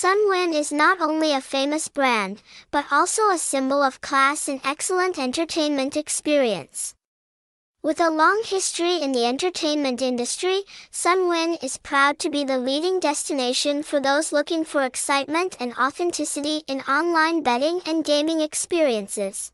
Sunwin is not only a famous brand, but also a symbol of class and excellent entertainment experience. With a long history in the entertainment industry, Sunwin is proud to be the leading destination for those looking for excitement and authenticity in online betting and gaming experiences.